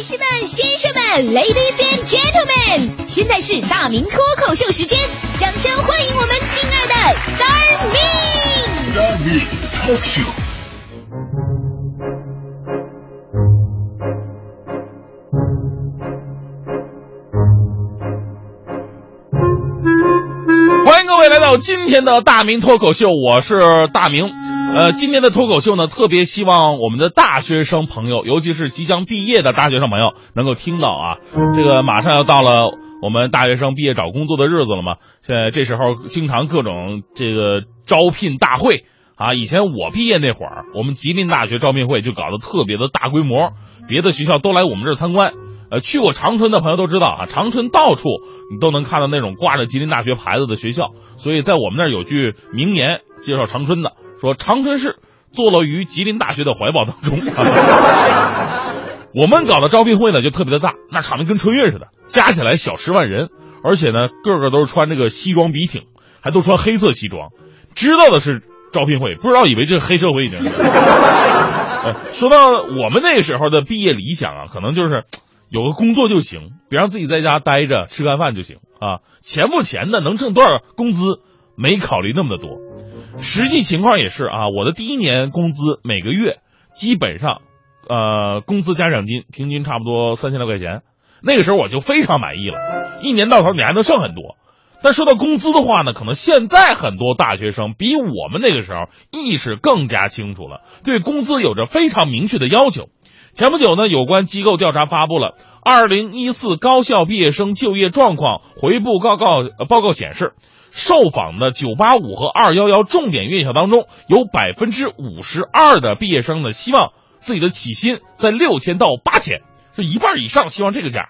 女士们、先生们，Ladies and Gentlemen，现在是大明脱口秀时间，掌声欢迎我们亲爱的 Star Me！Star Me Talk Show。欢迎各位来到今天的大明脱口秀，我是大明。呃，今天的脱口秀呢，特别希望我们的大学生朋友，尤其是即将毕业的大学生朋友，能够听到啊。这个马上要到了我们大学生毕业找工作的日子了嘛，现在这时候经常各种这个招聘大会啊。以前我毕业那会儿，我们吉林大学招聘会就搞得特别的大规模，别的学校都来我们这儿参观。呃，去过长春的朋友都知道啊，长春到处你都能看到那种挂着吉林大学牌子的学校，所以在我们那儿有句名言介绍长春的，说长春市坐落于吉林大学的怀抱当中。我们搞的招聘会呢就特别的大，那场面跟春运似的，加起来小十万人，而且呢个个都是穿这个西装笔挺，还都穿黑色西装，知道的是招聘会，不知道以为这是黑社会已经是。呃 说到我们那时候的毕业理想啊，可能就是。有个工作就行，别让自己在家待着吃干饭就行啊。钱不钱的，能挣多少工资，没考虑那么的多。实际情况也是啊，我的第一年工资每个月基本上，呃，工资加奖金平均差不多三千来块钱。那个时候我就非常满意了，一年到头你还能剩很多。但说到工资的话呢，可能现在很多大学生比我们那个时候意识更加清楚了，对工资有着非常明确的要求。前不久呢，有关机构调查发布了二零一四高校毕业生就业状况回顾报告。报告显示，受访的九八五和二幺幺重点院校当中，有百分之五十二的毕业生呢，希望自己的起薪在六千到八千，是一半以上希望这个价。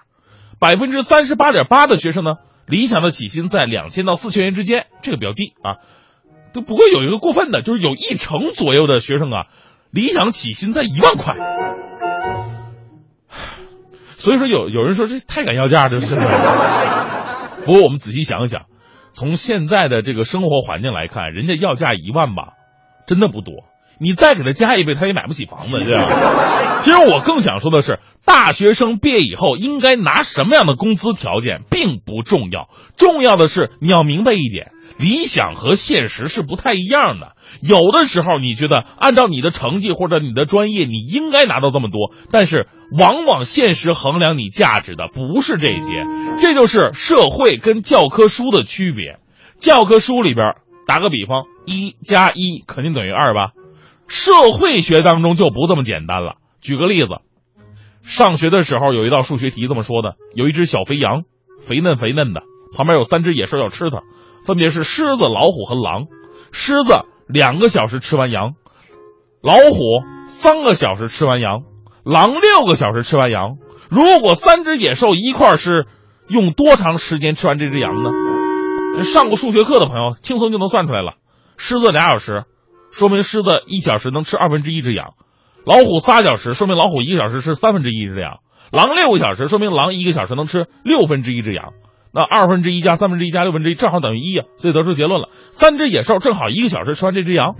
百分之三十八点八的学生呢，理想的起薪在两千到四千元之间，这个比较低啊。都不过有一个过分的，就是有一成左右的学生啊，理想起薪在一万块。所以说有有人说这太敢要价，了是。不过我们仔细想一想，从现在的这个生活环境来看，人家要价一万吧，真的不多。你再给他加一倍，他也买不起房子，这样。其实我更想说的是，大学生毕业以后应该拿什么样的工资条件并不重要，重要的是你要明白一点。理想和现实是不太一样的。有的时候，你觉得按照你的成绩或者你的专业，你应该拿到这么多，但是往往现实衡量你价值的不是这些。这就是社会跟教科书的区别。教科书里边，打个比方，一加一肯定等于二吧？社会学当中就不这么简单了。举个例子，上学的时候有一道数学题这么说的：有一只小肥羊，肥嫩肥嫩的，旁边有三只野兽要吃它。分别是狮子、老虎和狼。狮子两个小时吃完羊，老虎三个小时吃完羊，狼六个小时吃完羊。如果三只野兽一块吃用多长时间吃完这只羊呢？上过数学课的朋友轻松就能算出来了。狮子俩小时，说明狮子一小时能吃二分之一只羊；老虎仨小时，说明老虎一个小时吃三分之一只羊；狼六个小时，说明狼一个小时能吃六分之一只羊。那二分之一加三分之一加六分之一正好等于一呀，所以得出结论了：三只野兽正好一个小时吃完这只羊。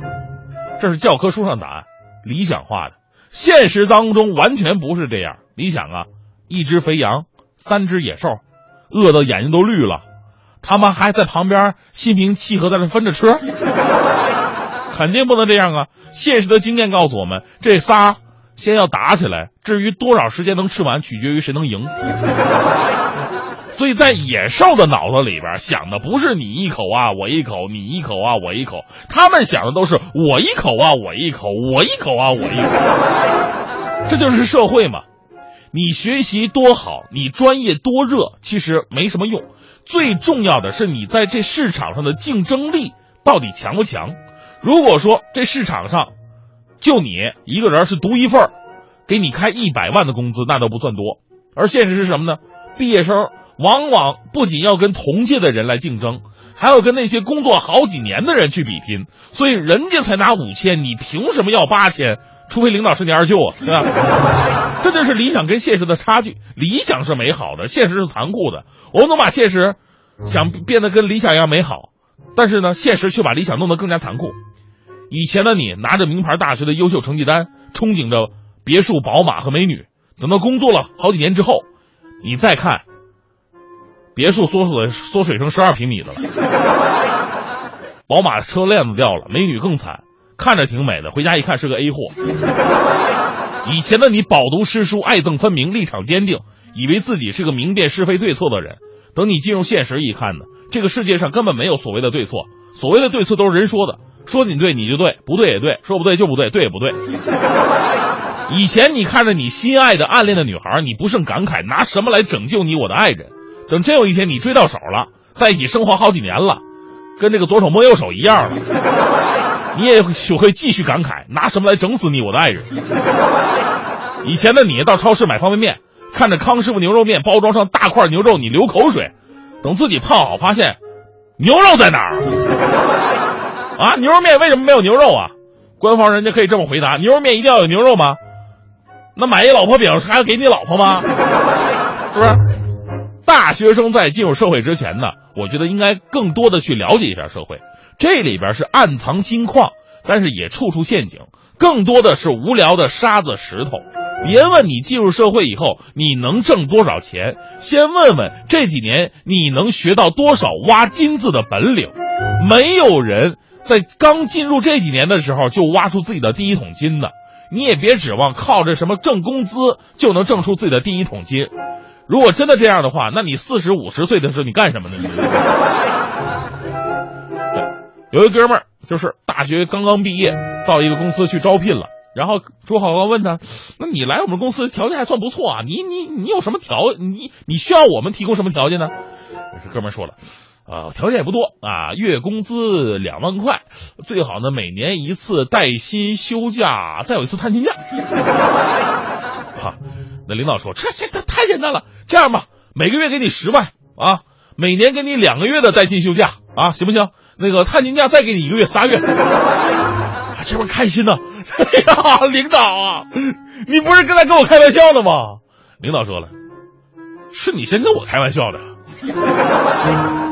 这是教科书上答案，理想化的。现实当中完全不是这样。你想啊，一只肥羊，三只野兽，饿得眼睛都绿了，他们还在旁边心平气和在那分着吃，肯定不能这样啊！现实的经验告诉我们，这仨先要打起来，至于多少时间能吃完，取决于谁能赢。所以在野兽的脑子里边想的不是你一口啊我一口，你一口啊我一口，他们想的都是我一口啊我一口，我一口啊我一口。这就是社会嘛。你学习多好，你专业多热，其实没什么用。最重要的是你在这市场上的竞争力到底强不强。如果说这市场上就你一个人是独一份儿，给你开一百万的工资，那都不算多。而现实是什么呢？毕业生。往往不仅要跟同届的人来竞争，还要跟那些工作好几年的人去比拼，所以人家才拿五千，你凭什么要八千？除非领导是你二舅啊，对吧？这就是理想跟现实的差距。理想是美好的，现实是残酷的。我们能把现实想变得跟理想一样美好，但是呢，现实却把理想弄得更加残酷。以前的你拿着名牌大学的优秀成绩单，憧憬着别墅、宝马和美女。等到工作了好几年之后，你再看，别墅缩水缩水成十二平米的了，宝马车链子掉了，美女更惨，看着挺美的，回家一看是个 A 货。以前的你饱读诗书，爱憎分明，立场坚定，以为自己是个明辨是非对错的人。等你进入现实一看呢，这个世界上根本没有所谓的对错，所谓的对错都是人说的，说你对你就对，不对也对，说不对就不对，对也不对。以前你看着你心爱的暗恋的女孩，你不胜感慨，拿什么来拯救你我的爱人？等真有一天你追到手了，在一起生活好几年了，跟这个左手摸右手一样了，你也就会继续感慨，拿什么来整死你我的爱人？以前的你到超市买方便面。看着康师傅牛肉面包装上大块牛肉，你流口水。等自己泡好，发现牛肉在哪儿？啊，牛肉面为什么没有牛肉啊？官方人家可以这么回答：牛肉面一定要有牛肉吗？那买一老婆饼还要给你老婆吗？是不是？大学生在进入社会之前呢，我觉得应该更多的去了解一下社会。这里边是暗藏金矿，但是也处处陷阱，更多的是无聊的沙子石头。别问你进入社会以后你能挣多少钱，先问问这几年你能学到多少挖金子的本领。没有人在刚进入这几年的时候就挖出自己的第一桶金的，你也别指望靠着什么挣工资就能挣出自己的第一桶金。如果真的这样的话，那你四十五十岁的时候你干什么呢？有一哥们儿就是大学刚刚毕业，到一个公司去招聘了。然后朱考官问他：“那你来我们公司条件还算不错啊，你你你有什么条？你你需要我们提供什么条件呢？”这哥们说了：“啊，条件也不多啊，月工资两万块，最好呢每年一次带薪休假，再有一次探亲假。”哈，那领导说：“这这这太简单了，这样吧，每个月给你十万啊，每年给你两个月的带薪休假啊，行不行？那个探亲假再给你一个月，仨月。”这不开心呢？哎呀，领导啊，你不是刚才跟我开玩笑的吗？领导说了，是你先跟我开玩笑的。